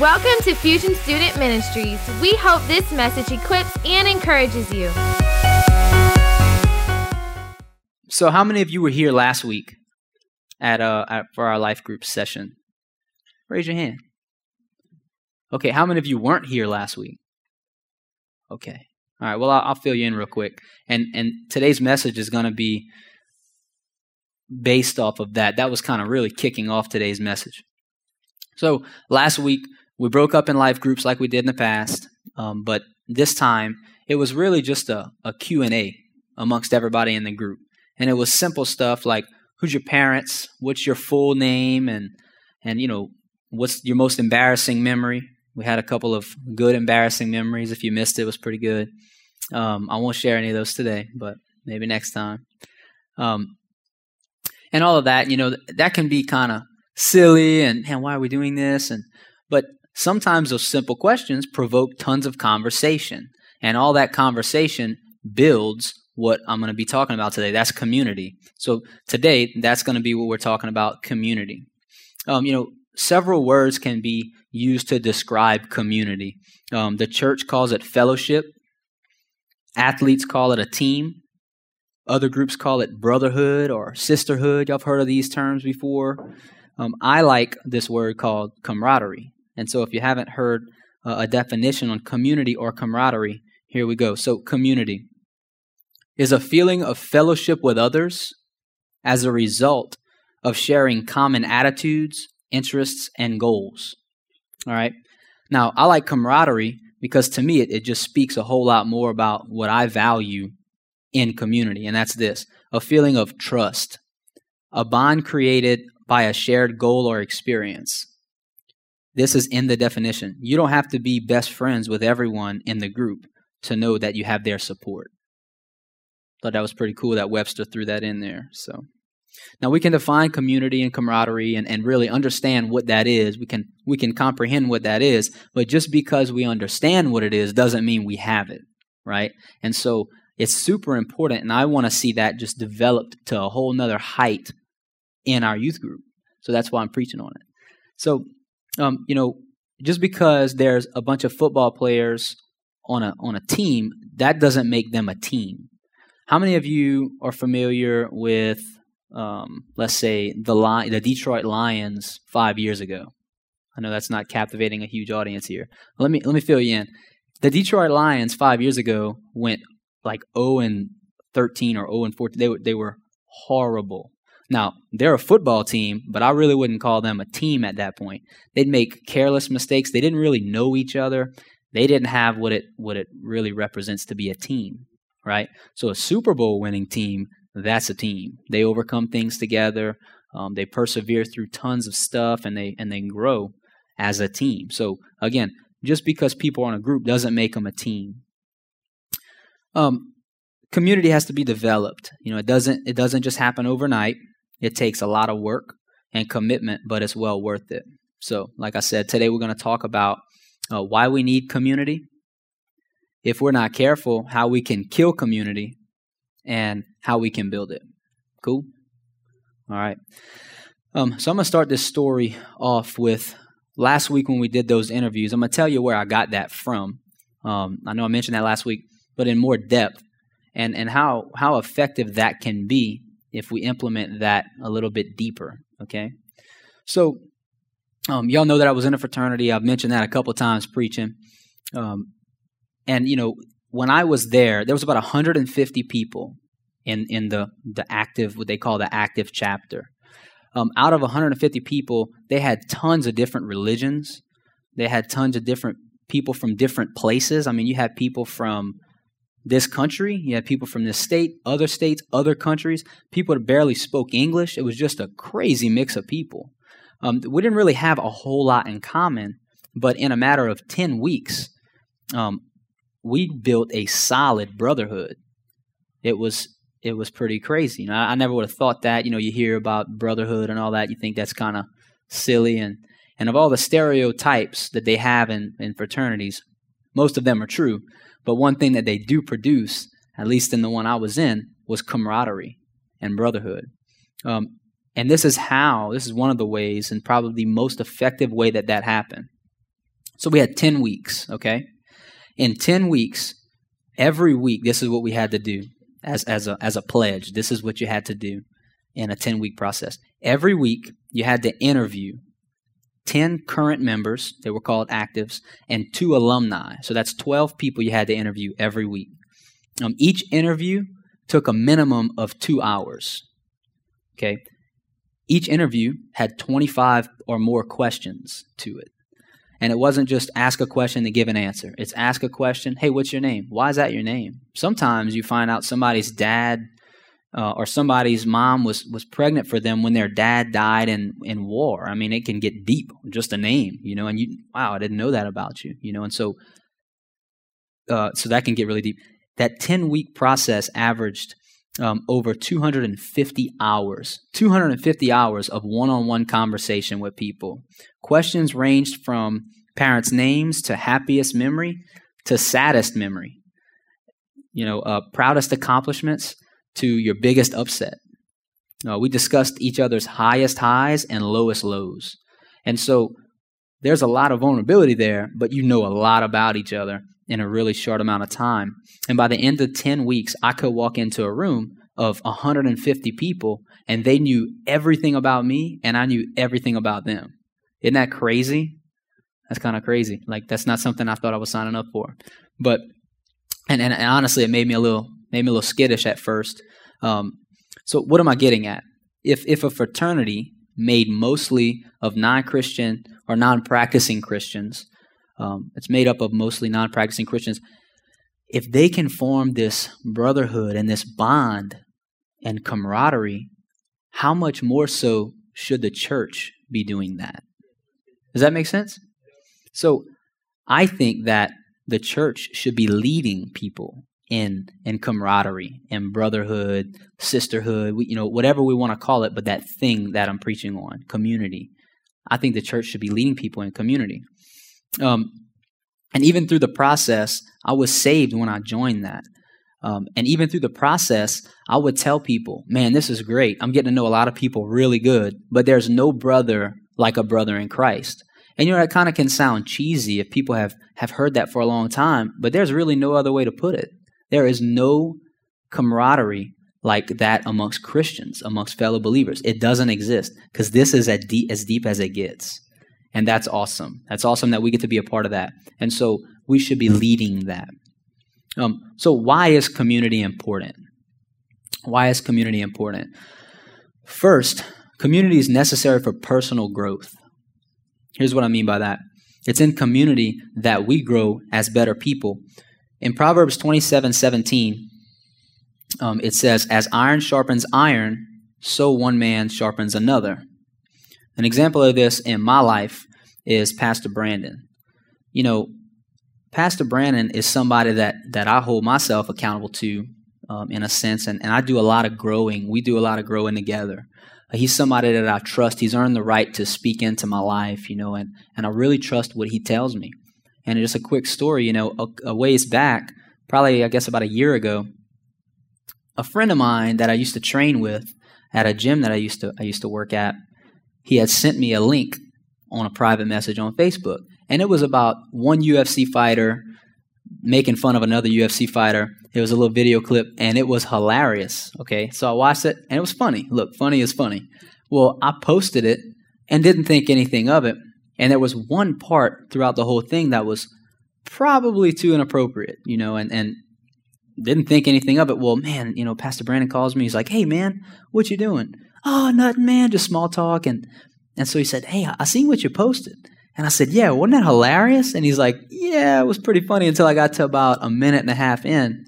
Welcome to Fusion Student Ministries. We hope this message equips and encourages you. So, how many of you were here last week at, uh, at for our life group session? Raise your hand. Okay, how many of you weren't here last week? Okay. All right. Well, I'll, I'll fill you in real quick. And and today's message is going to be based off of that. That was kind of really kicking off today's message. So last week we broke up in life groups like we did in the past, um, but this time it was really just a, a Q&A amongst everybody in the group. And it was simple stuff like who's your parents, what's your full name, and and you know what's your most embarrassing memory. We had a couple of good embarrassing memories. If you missed it, it was pretty good. Um, I won't share any of those today, but maybe next time. Um, and all of that, you know, that can be kind of silly and, and why are we doing this? And but sometimes those simple questions provoke tons of conversation, and all that conversation builds what I'm going to be talking about today. That's community. So today, that's going to be what we're talking about: community. Um, you know, several words can be used to describe community. Um, the church calls it fellowship. Athletes call it a team. Other groups call it brotherhood or sisterhood. Y'all have heard of these terms before. Um, I like this word called camaraderie. And so if you haven't heard uh, a definition on community or camaraderie, here we go. So, community is a feeling of fellowship with others as a result of sharing common attitudes, interests, and goals. All right. Now, I like camaraderie because to me, it, it just speaks a whole lot more about what I value in community, and that's this a feeling of trust, a bond created by a shared goal or experience. This is in the definition. You don't have to be best friends with everyone in the group to know that you have their support. Thought that was pretty cool that Webster threw that in there. So now we can define community and camaraderie and, and really understand what that is. We can we can comprehend what that is, but just because we understand what it is doesn't mean we have it, right? And so it's super important, and I want to see that just developed to a whole nother height in our youth group. So that's why I'm preaching on it. So, um, you know, just because there's a bunch of football players on a on a team, that doesn't make them a team. How many of you are familiar with, um, let's say, the Li- the Detroit Lions five years ago? I know that's not captivating a huge audience here. Let me let me fill you in. The Detroit Lions five years ago went like 0 and 13 or 0 and 14. They were, they were horrible. Now, they're a football team, but I really wouldn't call them a team at that point. They'd make careless mistakes. They didn't really know each other. They didn't have what it what it really represents to be a team, right? So a Super Bowl winning team, that's a team. They overcome things together. Um, they persevere through tons of stuff, and they and they grow as a team. So again, just because people are in a group doesn't make them a team. Um, community has to be developed. You know, it doesn't it doesn't just happen overnight. It takes a lot of work and commitment, but it's well worth it. So, like I said, today we're going to talk about uh, why we need community. If we're not careful, how we can kill community, and how we can build it. Cool. All right. Um, so I'm gonna start this story off with last week when we did those interviews. I'm gonna tell you where I got that from. Um, I know I mentioned that last week, but in more depth, and and how how effective that can be if we implement that a little bit deeper. Okay, so um, y'all know that I was in a fraternity. I've mentioned that a couple times preaching, um, and you know when I was there, there was about 150 people in in the the active what they call the active chapter. Um, out of 150 people, they had tons of different religions. They had tons of different people from different places. I mean, you had people from this country. You had people from this state, other states, other countries, people that barely spoke English. It was just a crazy mix of people. Um, we didn't really have a whole lot in common, but in a matter of 10 weeks, um, we built a solid brotherhood. It was it was pretty crazy. You know, I, I never would have thought that. You know, you hear about brotherhood and all that, you think that's kind of silly, and and of all the stereotypes that they have in, in fraternities, most of them are true. But one thing that they do produce, at least in the one I was in, was camaraderie and brotherhood. Um, and this is how, this is one of the ways, and probably the most effective way that that happened. So we had 10 weeks, okay? In 10 weeks, every week, this is what we had to do as, as, a, as a pledge. This is what you had to do in a 10 week process. Every week, you had to interview 10 current members, they were called actives, and two alumni. So that's 12 people you had to interview every week. Um, each interview took a minimum of two hours. Okay. Each interview had 25 or more questions to it. And it wasn't just ask a question to give an answer. It's ask a question, hey, what's your name? Why is that your name? Sometimes you find out somebody's dad uh, or somebody's mom was, was pregnant for them when their dad died in, in war. I mean, it can get deep, just a name, you know, and you, wow, I didn't know that about you, you know, and so, uh, so that can get really deep. That 10 week process averaged um, over 250 hours, 250 hours of one on one conversation with people. Questions ranged from parents' names to happiest memory to saddest memory. You know, uh, proudest accomplishments to your biggest upset. Uh, we discussed each other's highest highs and lowest lows. And so there's a lot of vulnerability there, but you know a lot about each other in a really short amount of time. And by the end of 10 weeks, I could walk into a room of 150 people and they knew everything about me and I knew everything about them. Isn't that crazy? That's kind of crazy. Like that's not something I thought I was signing up for. But and, and honestly, it made me a little made me a little skittish at first. Um, so what am I getting at? If if a fraternity made mostly of non-Christian or non-practicing Christians, um, it's made up of mostly non-practicing Christians. If they can form this brotherhood and this bond and camaraderie, how much more so should the church be doing that? Does that make sense? So I think that the church should be leading people in in camaraderie and brotherhood, sisterhood, we, you know, whatever we want to call it, but that thing that I'm preaching on, community. I think the church should be leading people in community. Um, and even through the process, I was saved when I joined that. Um, and even through the process, I would tell people, man, this is great. I'm getting to know a lot of people really good, but there's no brother like a brother in Christ. And you know, that kind of can sound cheesy if people have, have heard that for a long time, but there's really no other way to put it. There is no camaraderie like that amongst Christians, amongst fellow believers. It doesn't exist because this is as deep, as deep as it gets. And that's awesome. That's awesome that we get to be a part of that. And so we should be leading that. Um, so, why is community important? Why is community important? First, community is necessary for personal growth. Here's what I mean by that it's in community that we grow as better people. In Proverbs 27 17, um, it says, As iron sharpens iron, so one man sharpens another. An example of this in my life is Pastor Brandon. You know, Pastor Brandon is somebody that, that I hold myself accountable to um, in a sense, and, and I do a lot of growing. We do a lot of growing together. Uh, he's somebody that I trust. He's earned the right to speak into my life, you know, and, and I really trust what he tells me. And just a quick story, you know, a, a ways back, probably I guess about a year ago, a friend of mine that I used to train with at a gym that I used to I used to work at, he had sent me a link on a private message on Facebook. And it was about one UFC fighter making fun of another UFC fighter. It was a little video clip and it was hilarious. Okay. So I watched it and it was funny. Look, funny is funny. Well, I posted it and didn't think anything of it. And there was one part throughout the whole thing that was probably too inappropriate, you know, and, and didn't think anything of it. Well, man, you know, Pastor Brandon calls me. He's like, hey, man, what you doing? Oh, nothing, man, just small talk. And, and so he said, hey, I seen what you posted. And I said, Yeah, wasn't that hilarious? And he's like, Yeah, it was pretty funny until I got to about a minute and a half in.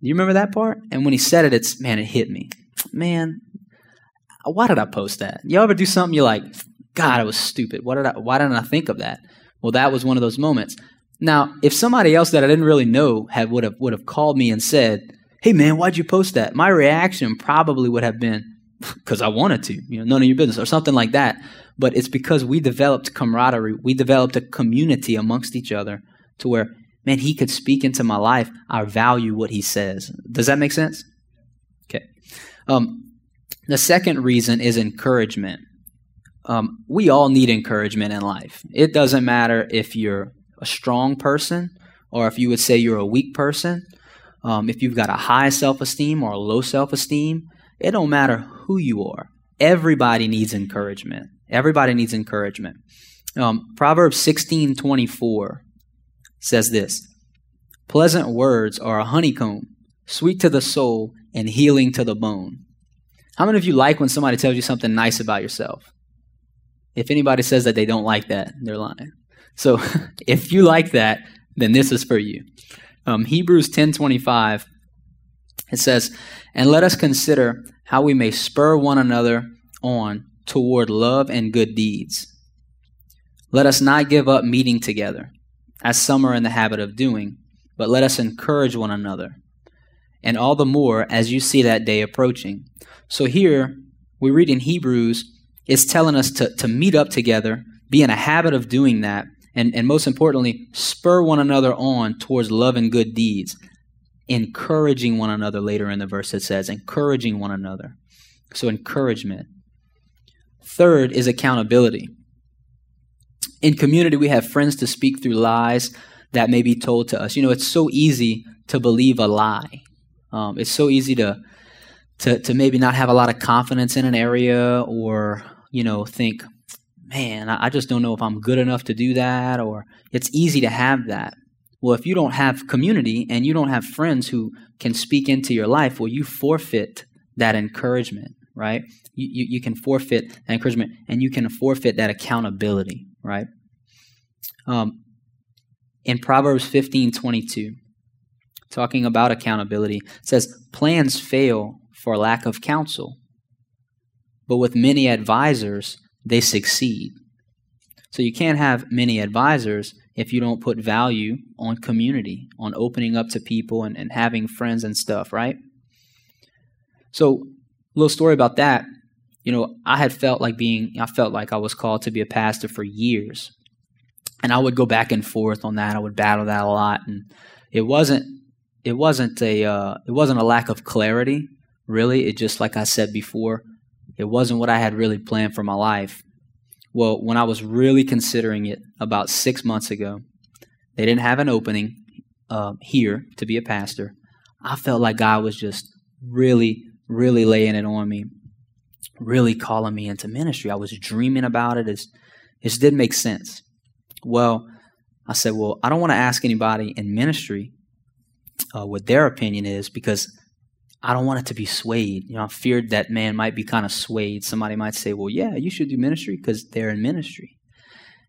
Do you remember that part? And when he said it, it's, man, it hit me. Man, why did I post that? You ever do something you're like, God, I was stupid. What did I, why didn't I think of that? Well, that was one of those moments. Now, if somebody else that I didn't really know had would have would have called me and said, "Hey, man, why'd you post that?" My reaction probably would have been, "Because I wanted to." You know, none of your business, or something like that but it's because we developed camaraderie. We developed a community amongst each other to where, man, he could speak into my life. I value what he says. Does that make sense? Okay. Um, the second reason is encouragement. Um, we all need encouragement in life. It doesn't matter if you're a strong person, or if you would say you're a weak person, um, if you've got a high self esteem or a low self esteem, it don't matter who you are. Everybody needs encouragement. Everybody needs encouragement. Um, Proverbs sixteen twenty four says this Pleasant words are a honeycomb, sweet to the soul and healing to the bone. How many of you like when somebody tells you something nice about yourself? If anybody says that they don't like that, they're lying. So if you like that, then this is for you. Um, Hebrews 10:25 it says, "And let us consider how we may spur one another on toward love and good deeds. Let us not give up meeting together, as some are in the habit of doing, but let us encourage one another, and all the more as you see that day approaching." So here we read in Hebrews, it's telling us to, to meet up together, be in a habit of doing that, and, and most importantly, spur one another on towards love and good deeds. Encouraging one another later in the verse it says, encouraging one another. So, encouragement. Third is accountability. In community, we have friends to speak through lies that may be told to us. You know, it's so easy to believe a lie. Um, it's so easy to, to to maybe not have a lot of confidence in an area, or you know, think, man, I just don't know if I'm good enough to do that, or it's easy to have that. Well, if you don't have community and you don't have friends who can speak into your life, well, you forfeit that encouragement, right? You, you, you can forfeit that encouragement and you can forfeit that accountability, right? Um, in Proverbs 15 22, talking about accountability, says, Plans fail for lack of counsel, but with many advisors, they succeed. So you can't have many advisors if you don't put value on community, on opening up to people and, and having friends and stuff, right? So, a little story about that. You know, I had felt like being, I felt like I was called to be a pastor for years. And I would go back and forth on that. I would battle that a lot. And it wasn't, it wasn't a, uh, it wasn't a lack of clarity, really. It just, like I said before, it wasn't what I had really planned for my life. Well, when I was really considering it about six months ago, they didn't have an opening uh, here to be a pastor. I felt like God was just really, really laying it on me, really calling me into ministry. I was dreaming about it. It's, it just didn't make sense. Well, I said, well, I don't want to ask anybody in ministry uh, what their opinion is because I don't want it to be swayed. You know, I feared that man might be kind of swayed. Somebody might say, "Well, yeah, you should do ministry because they're in ministry,"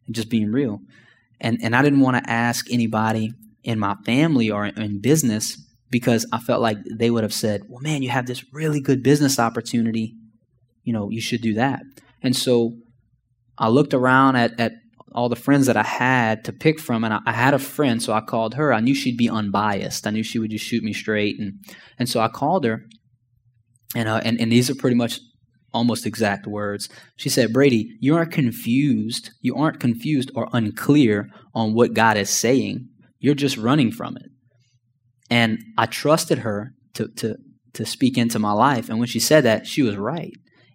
and just being real. And and I didn't want to ask anybody in my family or in business because I felt like they would have said, "Well, man, you have this really good business opportunity. You know, you should do that." And so I looked around at at all the friends that I had to pick from, and I, I, had a friend, so I called her. I knew she'd be unbiased. I knew she would just shoot me straight, and and so I called her, and uh, and and these are pretty much almost exact words. She said, "Brady, you aren't confused. You aren't confused or unclear on what God is saying. You're just running from it." And I trusted her to to to speak into my life, and when she said that, she was right.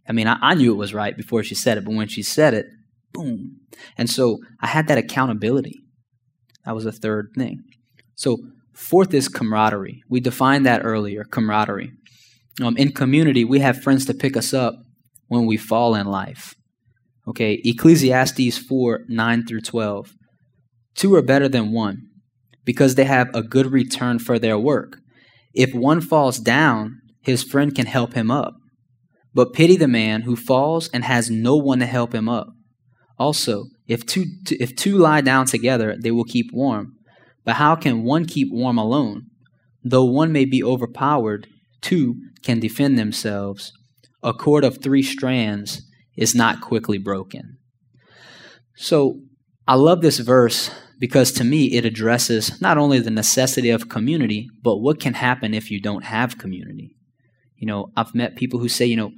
I mean, I, I knew it was right before she said it, but when she said it, boom. And so I had that accountability. That was the third thing. So, fourth is camaraderie. We defined that earlier camaraderie. Um, in community, we have friends to pick us up when we fall in life. Okay, Ecclesiastes 4 9 through 12. Two are better than one because they have a good return for their work. If one falls down, his friend can help him up. But pity the man who falls and has no one to help him up. Also, if two, if two lie down together, they will keep warm. But how can one keep warm alone? Though one may be overpowered, two can defend themselves. A cord of three strands is not quickly broken. So, I love this verse because to me it addresses not only the necessity of community, but what can happen if you don't have community. You know, I've met people who say, you know,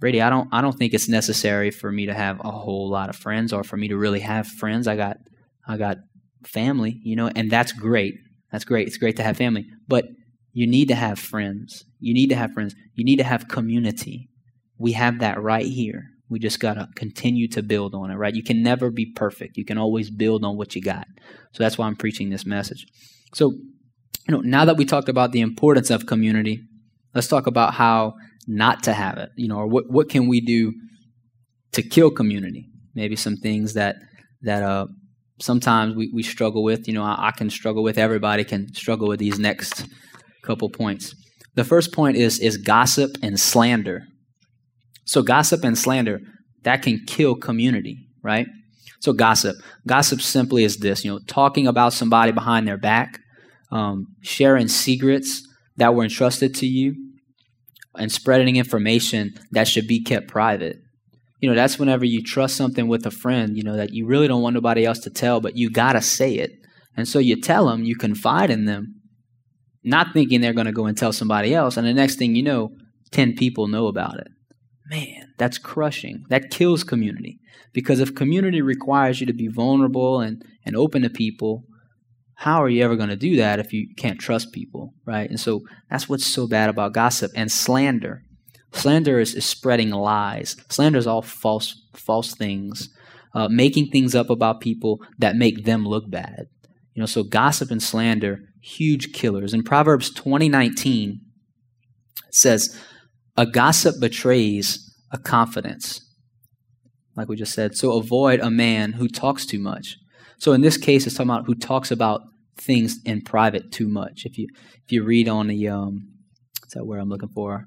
Brady, I don't I don't think it's necessary for me to have a whole lot of friends or for me to really have friends. I got I got family, you know, and that's great. That's great. It's great to have family. But you need to have friends. You need to have friends. You need to have community. We have that right here. We just got to continue to build on it, right? You can never be perfect. You can always build on what you got. So that's why I'm preaching this message. So, you know, now that we talked about the importance of community, let's talk about how not to have it, you know, or what, what can we do to kill community? Maybe some things that, that, uh, sometimes we, we struggle with, you know, I, I can struggle with, everybody can struggle with these next couple points. The first point is, is gossip and slander. So gossip and slander, that can kill community, right? So gossip. Gossip simply is this, you know, talking about somebody behind their back, um, sharing secrets that were entrusted to you, and spreading information that should be kept private. You know, that's whenever you trust something with a friend, you know, that you really don't want nobody else to tell, but you got to say it. And so you tell them, you confide in them, not thinking they're going to go and tell somebody else. And the next thing you know, 10 people know about it. Man, that's crushing. That kills community. Because if community requires you to be vulnerable and, and open to people, how are you ever going to do that if you can't trust people, right? And so that's what's so bad about gossip and slander. Slander is, is spreading lies. Slander is all false, false things, uh, making things up about people that make them look bad. You know, so gossip and slander, huge killers. In Proverbs 2019, it says, a gossip betrays a confidence, like we just said. So avoid a man who talks too much. So in this case, it's talking about who talks about things in private too much. If you if you read on the um, is that where I'm looking for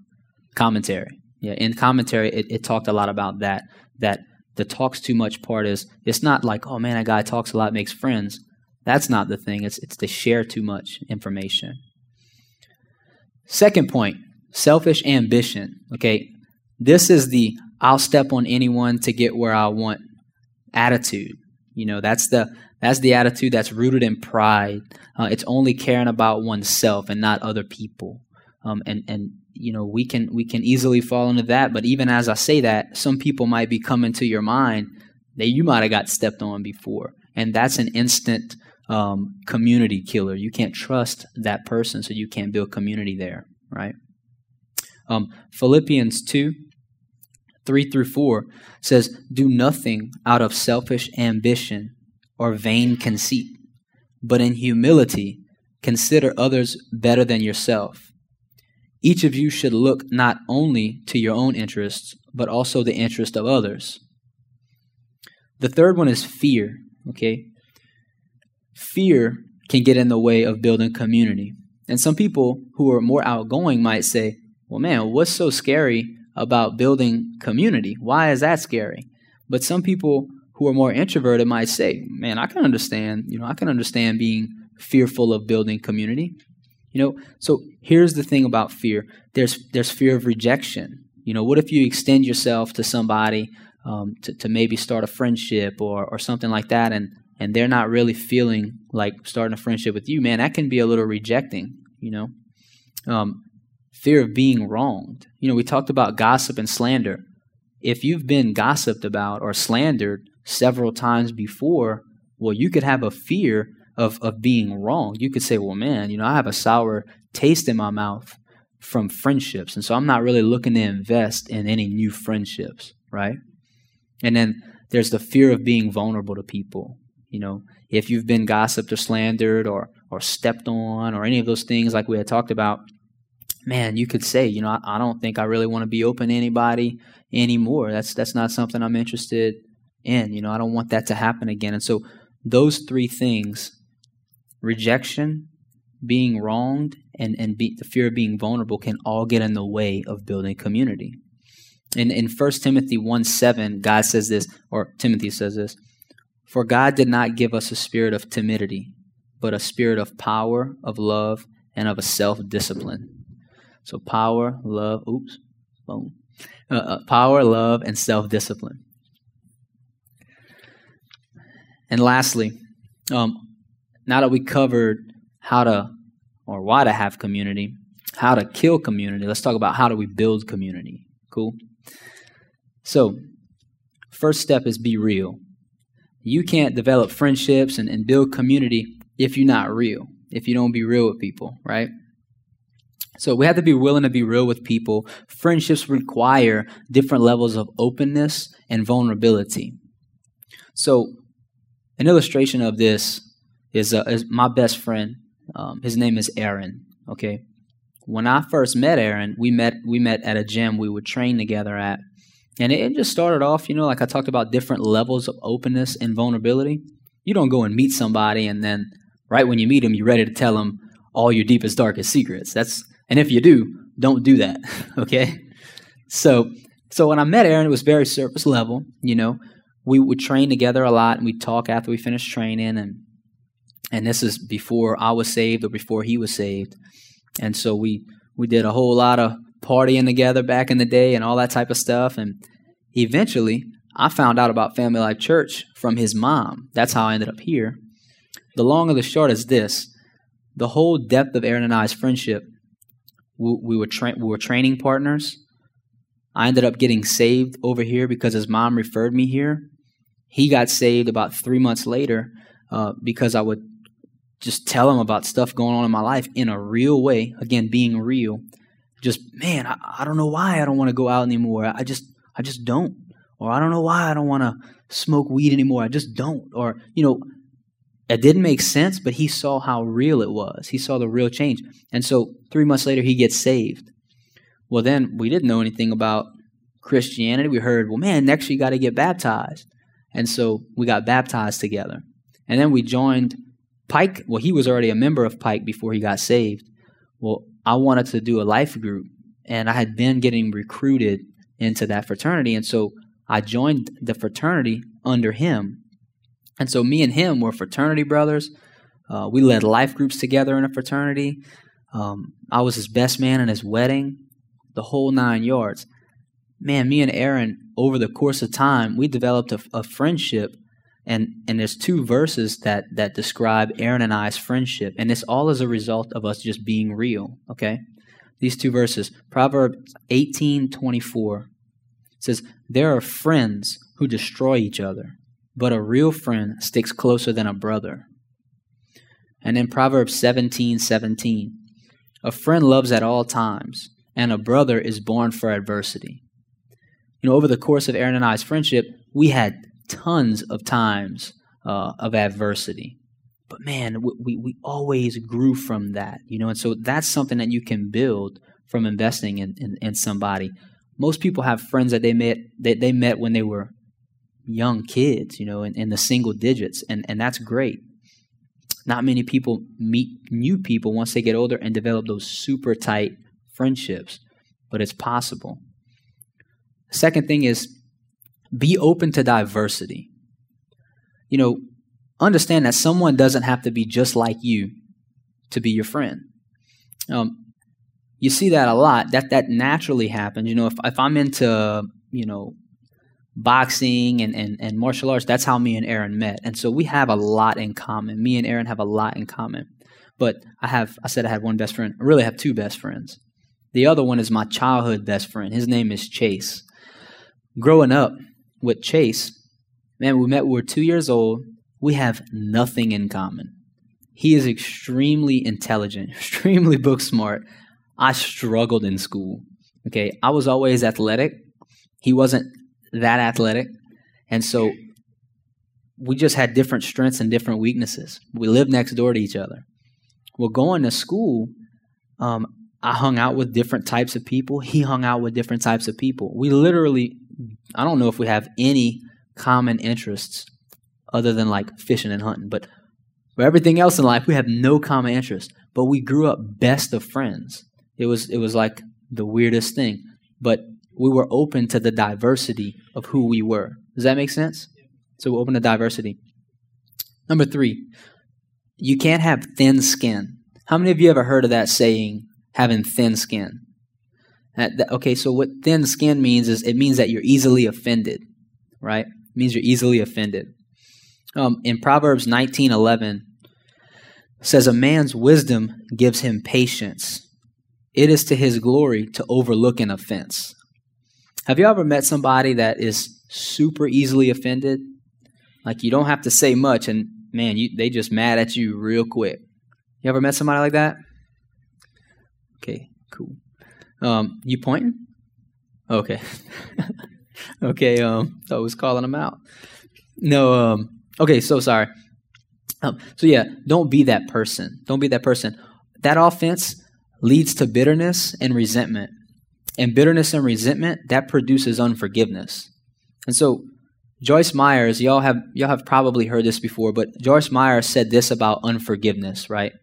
commentary? Yeah, in commentary, it, it talked a lot about that. That the talks too much part is it's not like oh man, a guy talks a lot makes friends. That's not the thing. It's it's to share too much information. Second point, selfish ambition. Okay, this is the I'll step on anyone to get where I want attitude. You know, that's the that's the attitude that's rooted in pride. Uh, it's only caring about oneself and not other people. Um, and and you know we can we can easily fall into that. But even as I say that, some people might be coming to your mind that you might have got stepped on before, and that's an instant um, community killer. You can't trust that person, so you can't build community there, right? Um, Philippians 2 3 through 4 says, Do nothing out of selfish ambition or vain conceit, but in humility consider others better than yourself. Each of you should look not only to your own interests, but also the interest of others. The third one is fear, okay? Fear can get in the way of building community. And some people who are more outgoing might say, well, man, what's so scary about building community? Why is that scary? But some people who are more introverted might say, man, I can understand, you know, I can understand being fearful of building community. You know, so here's the thing about fear. There's there's fear of rejection. You know, what if you extend yourself to somebody um, to, to maybe start a friendship or or something like that, and and they're not really feeling like starting a friendship with you, man, that can be a little rejecting. You know, um, fear of being wronged. You know, we talked about gossip and slander. If you've been gossiped about or slandered several times before, well, you could have a fear of, of being wrong. You could say, well, man, you know, I have a sour taste in my mouth from friendships. And so I'm not really looking to invest in any new friendships, right? And then there's the fear of being vulnerable to people. You know, if you've been gossiped or slandered or, or stepped on or any of those things like we had talked about, man, you could say, you know, I, I don't think I really want to be open to anybody anymore. That's that's not something I'm interested in. You know, I don't want that to happen again. And so those three things, rejection, being wronged, and, and be, the fear of being vulnerable can all get in the way of building community. In, in 1 Timothy 1 7, God says this, or Timothy says this For God did not give us a spirit of timidity, but a spirit of power, of love, and of a self discipline. So power, love, oops, boom. Uh, uh, power, love, and self discipline. And lastly, um, now that we covered how to or why to have community, how to kill community, let's talk about how do we build community. Cool? So, first step is be real. You can't develop friendships and, and build community if you're not real, if you don't be real with people, right? So we have to be willing to be real with people. Friendships require different levels of openness and vulnerability. So, an illustration of this is, uh, is my best friend. Um, his name is Aaron. Okay, when I first met Aaron, we met we met at a gym we would train together at, and it, it just started off, you know, like I talked about different levels of openness and vulnerability. You don't go and meet somebody and then right when you meet them, you're ready to tell them all your deepest, darkest secrets. That's and if you do, don't do that. okay, so so when I met Aaron, it was very surface level. You know, we would train together a lot and we'd talk after we finished training and and this is before I was saved or before he was saved. And so we we did a whole lot of partying together back in the day and all that type of stuff and eventually I found out about Family Life Church from his mom. That's how I ended up here. The long of the short is this. The whole depth of Aaron and I's friendship, we, we were tra- we were training partners. I ended up getting saved over here because his mom referred me here. He got saved about three months later uh, because I would just tell him about stuff going on in my life in a real way. Again, being real. Just man, I, I don't know why I don't want to go out anymore. I just I just don't. Or I don't know why I don't want to smoke weed anymore. I just don't. Or you know, it didn't make sense, but he saw how real it was. He saw the real change. And so three months later, he gets saved. Well, then we didn't know anything about Christianity. We heard, well, man, next you got to get baptized. And so we got baptized together. And then we joined Pike. Well, he was already a member of Pike before he got saved. Well, I wanted to do a life group, and I had been getting recruited into that fraternity. And so I joined the fraternity under him. And so me and him were fraternity brothers. Uh, we led life groups together in a fraternity. Um, I was his best man in his wedding, the whole nine yards man, me and Aaron, over the course of time, we developed a, a friendship. And, and there's two verses that, that describe Aaron and I's friendship. And this all is a result of us just being real, okay? These two verses. Proverbs 18 24 says, There are friends who destroy each other, but a real friend sticks closer than a brother. And in Proverbs 17 17, a friend loves at all times, and a brother is born for adversity you know, over the course of Aaron and I's friendship, we had tons of times uh, of adversity. But man, we, we always grew from that, you know, and so that's something that you can build from investing in, in, in somebody. Most people have friends that they met that they met when they were young kids, you know, in, in the single digits, and, and that's great. Not many people meet new people once they get older and develop those super tight friendships, but it's possible. Second thing is be open to diversity. You know, understand that someone doesn't have to be just like you to be your friend. Um, you see that a lot. That that naturally happens. You know, if if I'm into you know boxing and, and, and martial arts, that's how me and Aaron met. And so we have a lot in common. Me and Aaron have a lot in common. But I have I said I had one best friend. I really have two best friends. The other one is my childhood best friend. His name is Chase growing up with Chase, man, we met, we were two years old. We have nothing in common. He is extremely intelligent, extremely book smart. I struggled in school. Okay, I was always athletic. He wasn't that athletic. And so we just had different strengths and different weaknesses. We lived next door to each other. Well, going to school, um, I hung out with different types of people. He hung out with different types of people. We literally I don't know if we have any common interests other than like fishing and hunting, but for everything else in life, we have no common interest. But we grew up best of friends. It was it was like the weirdest thing, but we were open to the diversity of who we were. Does that make sense? So we're open to diversity. Number three, you can't have thin skin. How many of you ever heard of that saying, having thin skin? okay, so what thin skin means is it means that you're easily offended, right? It means you're easily offended. Um, in Proverbs 19:11 says a man's wisdom gives him patience. It is to his glory to overlook an offense. Have you ever met somebody that is super easily offended? Like you don't have to say much and man, you, they just mad at you real quick. You ever met somebody like that? Okay, Cool. Um, you pointing? Okay. okay. Um, I was calling them out. No. Um. Okay. So sorry. Um. So yeah, don't be that person. Don't be that person. That offense leads to bitterness and resentment, and bitterness and resentment that produces unforgiveness. And so Joyce Meyers, y'all have y'all have probably heard this before, but Joyce Meyers said this about unforgiveness, right?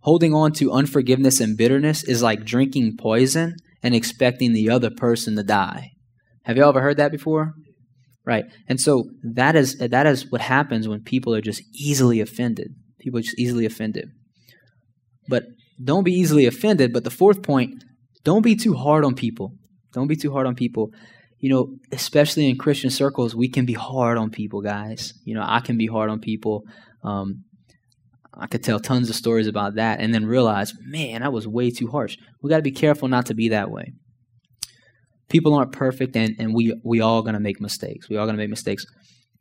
Holding on to unforgiveness and bitterness is like drinking poison and expecting the other person to die. Have you all ever heard that before? Right. And so that is that is what happens when people are just easily offended. People are just easily offended. But don't be easily offended. But the fourth point, don't be too hard on people. Don't be too hard on people you know, especially in Christian circles, we can be hard on people, guys. You know, I can be hard on people. Um, I could tell tons of stories about that and then realize, man, I was way too harsh. We got to be careful not to be that way. People aren't perfect, and, and we we all gonna make mistakes. We all gonna make mistakes.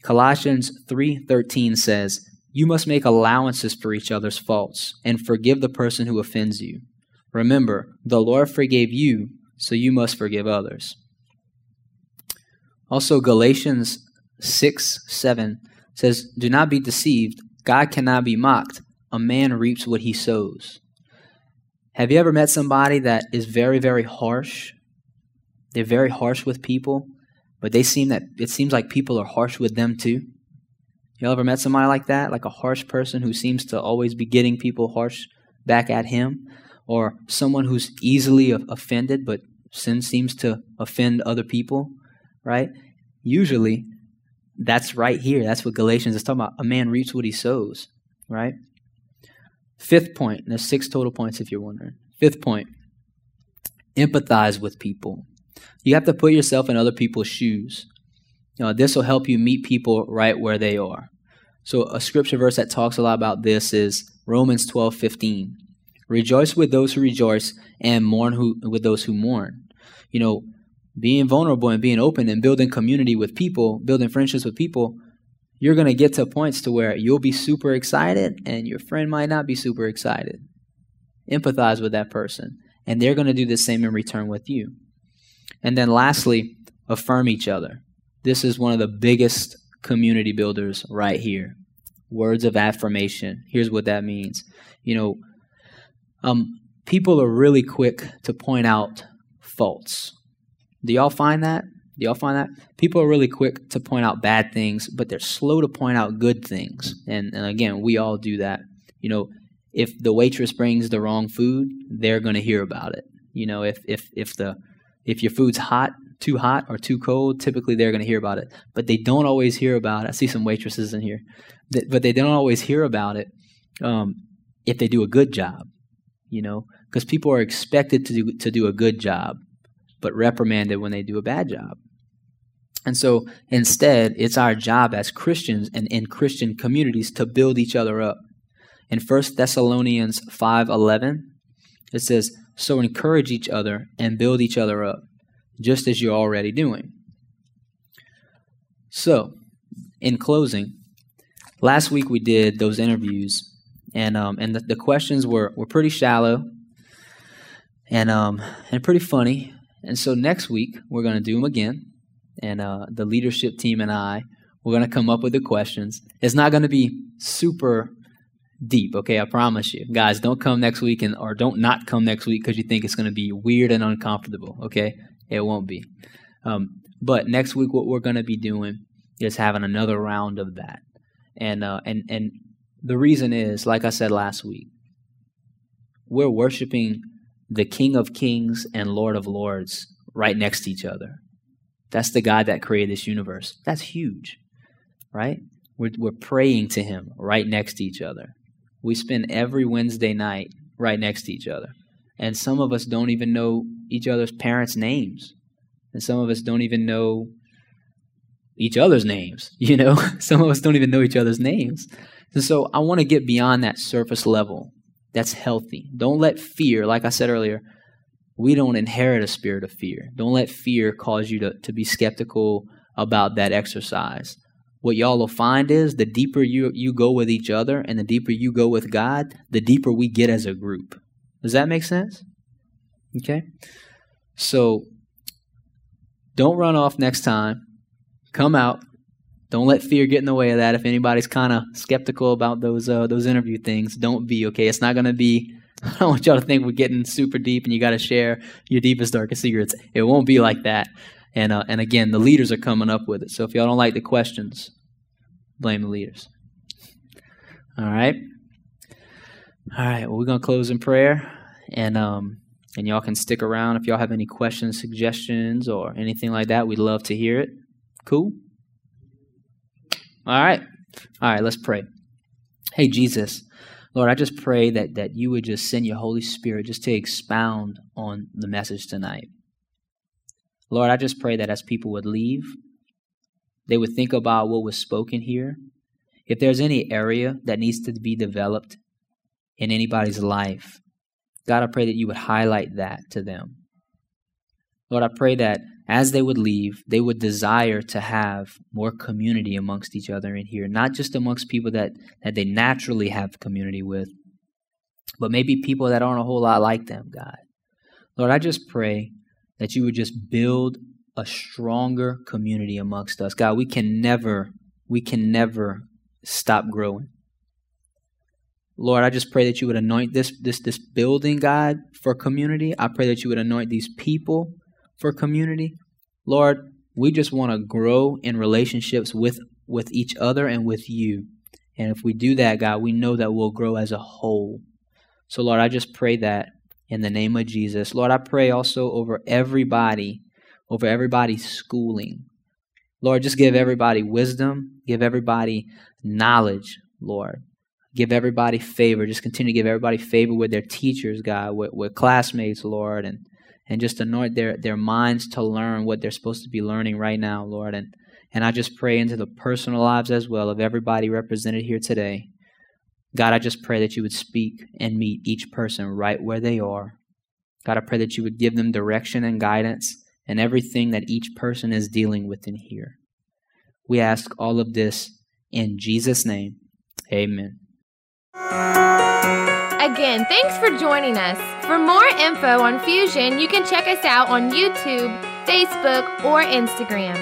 Colossians three thirteen says, "You must make allowances for each other's faults and forgive the person who offends you. Remember, the Lord forgave you, so you must forgive others." Also, Galatians 6 7 says, Do not be deceived. God cannot be mocked. A man reaps what he sows. Have you ever met somebody that is very, very harsh? They're very harsh with people, but they seem that it seems like people are harsh with them too. You ever met somebody like that? Like a harsh person who seems to always be getting people harsh back at him? Or someone who's easily offended, but sin seems to offend other people? right? Usually, that's right here. That's what Galatians is talking about. A man reaps what he sows, right? Fifth point, there's six total points if you're wondering. Fifth point, empathize with people. You have to put yourself in other people's shoes. You know, this will help you meet people right where they are. So a scripture verse that talks a lot about this is Romans 12, 15. Rejoice with those who rejoice and mourn who, with those who mourn. You know, being vulnerable and being open and building community with people, building friendships with people, you're going to get to points to where you'll be super excited and your friend might not be super excited. Empathize with that person, and they're going to do the same in return with you. And then lastly, affirm each other. This is one of the biggest community builders right here. Words of affirmation. Here's what that means. You know, um, people are really quick to point out faults do y'all find that? Do y'all find that? People are really quick to point out bad things, but they're slow to point out good things. And, and again, we all do that. You know, if the waitress brings the wrong food, they're going to hear about it. You know, if if if the if your food's hot, too hot or too cold, typically they're going to hear about it. But they don't always hear about it. I see some waitresses in here, but they don't always hear about it um, if they do a good job. You know, because people are expected to do to do a good job but reprimanded when they do a bad job. And so instead, it's our job as Christians and in Christian communities to build each other up. In 1 Thessalonians 5:11, it says, "So encourage each other and build each other up, just as you're already doing." So, in closing, last week we did those interviews, and um, and the, the questions were were pretty shallow, and um, and pretty funny. And so next week, we're going to do them again. And uh, the leadership team and I, we're going to come up with the questions. It's not going to be super deep, okay? I promise you. Guys, don't come next week and or don't not come next week because you think it's going to be weird and uncomfortable, okay? It won't be. Um, but next week, what we're going to be doing is having another round of that. And, uh, and, and the reason is, like I said last week, we're worshiping the King of Kings and Lord of Lords right next to each other. That's the God that created this universe. That's huge, right? We're, we're praying to Him right next to each other. We spend every Wednesday night right next to each other. And some of us don't even know each other's parents' names. And some of us don't even know each other's names. You know, some of us don't even know each other's names. And so I want to get beyond that surface level that's healthy. Don't let fear, like I said earlier, we don't inherit a spirit of fear. Don't let fear cause you to, to be skeptical about that exercise. What y'all will find is the deeper you, you go with each other and the deeper you go with God, the deeper we get as a group. Does that make sense? Okay? So don't run off next time. Come out. Don't let fear get in the way of that. If anybody's kind of skeptical about those uh, those interview things, don't be okay. It's not going to be. I don't want y'all to think we're getting super deep and you got to share your deepest darkest secrets. It won't be like that. And uh, and again, the leaders are coming up with it. So if y'all don't like the questions, blame the leaders. All right. All right. Well, we're gonna close in prayer, and um, and y'all can stick around if y'all have any questions, suggestions, or anything like that. We'd love to hear it. Cool. All right. All right, let's pray. Hey, Jesus, Lord, I just pray that, that you would just send your Holy Spirit just to expound on the message tonight. Lord, I just pray that as people would leave, they would think about what was spoken here. If there's any area that needs to be developed in anybody's life, God, I pray that you would highlight that to them. Lord, I pray that as they would leave, they would desire to have more community amongst each other in here, not just amongst people that, that they naturally have community with, but maybe people that aren't a whole lot like them, God. Lord, I just pray that you would just build a stronger community amongst us. God, we can never, we can never stop growing. Lord, I just pray that you would anoint this this this building, God, for community. I pray that you would anoint these people for community. Lord, we just want to grow in relationships with, with each other and with you. And if we do that, God, we know that we'll grow as a whole. So, Lord, I just pray that in the name of Jesus. Lord, I pray also over everybody, over everybody's schooling. Lord, just give everybody wisdom, give everybody knowledge, Lord. Give everybody favor. Just continue to give everybody favor with their teachers, God, with, with classmates, Lord, and and just anoint their, their minds to learn what they're supposed to be learning right now, Lord. And, and I just pray into the personal lives as well of everybody represented here today. God, I just pray that you would speak and meet each person right where they are. God, I pray that you would give them direction and guidance and everything that each person is dealing with in here. We ask all of this in Jesus' name. Amen. Again, thanks for joining us. For more info on Fusion, you can check us out on YouTube, Facebook, or Instagram.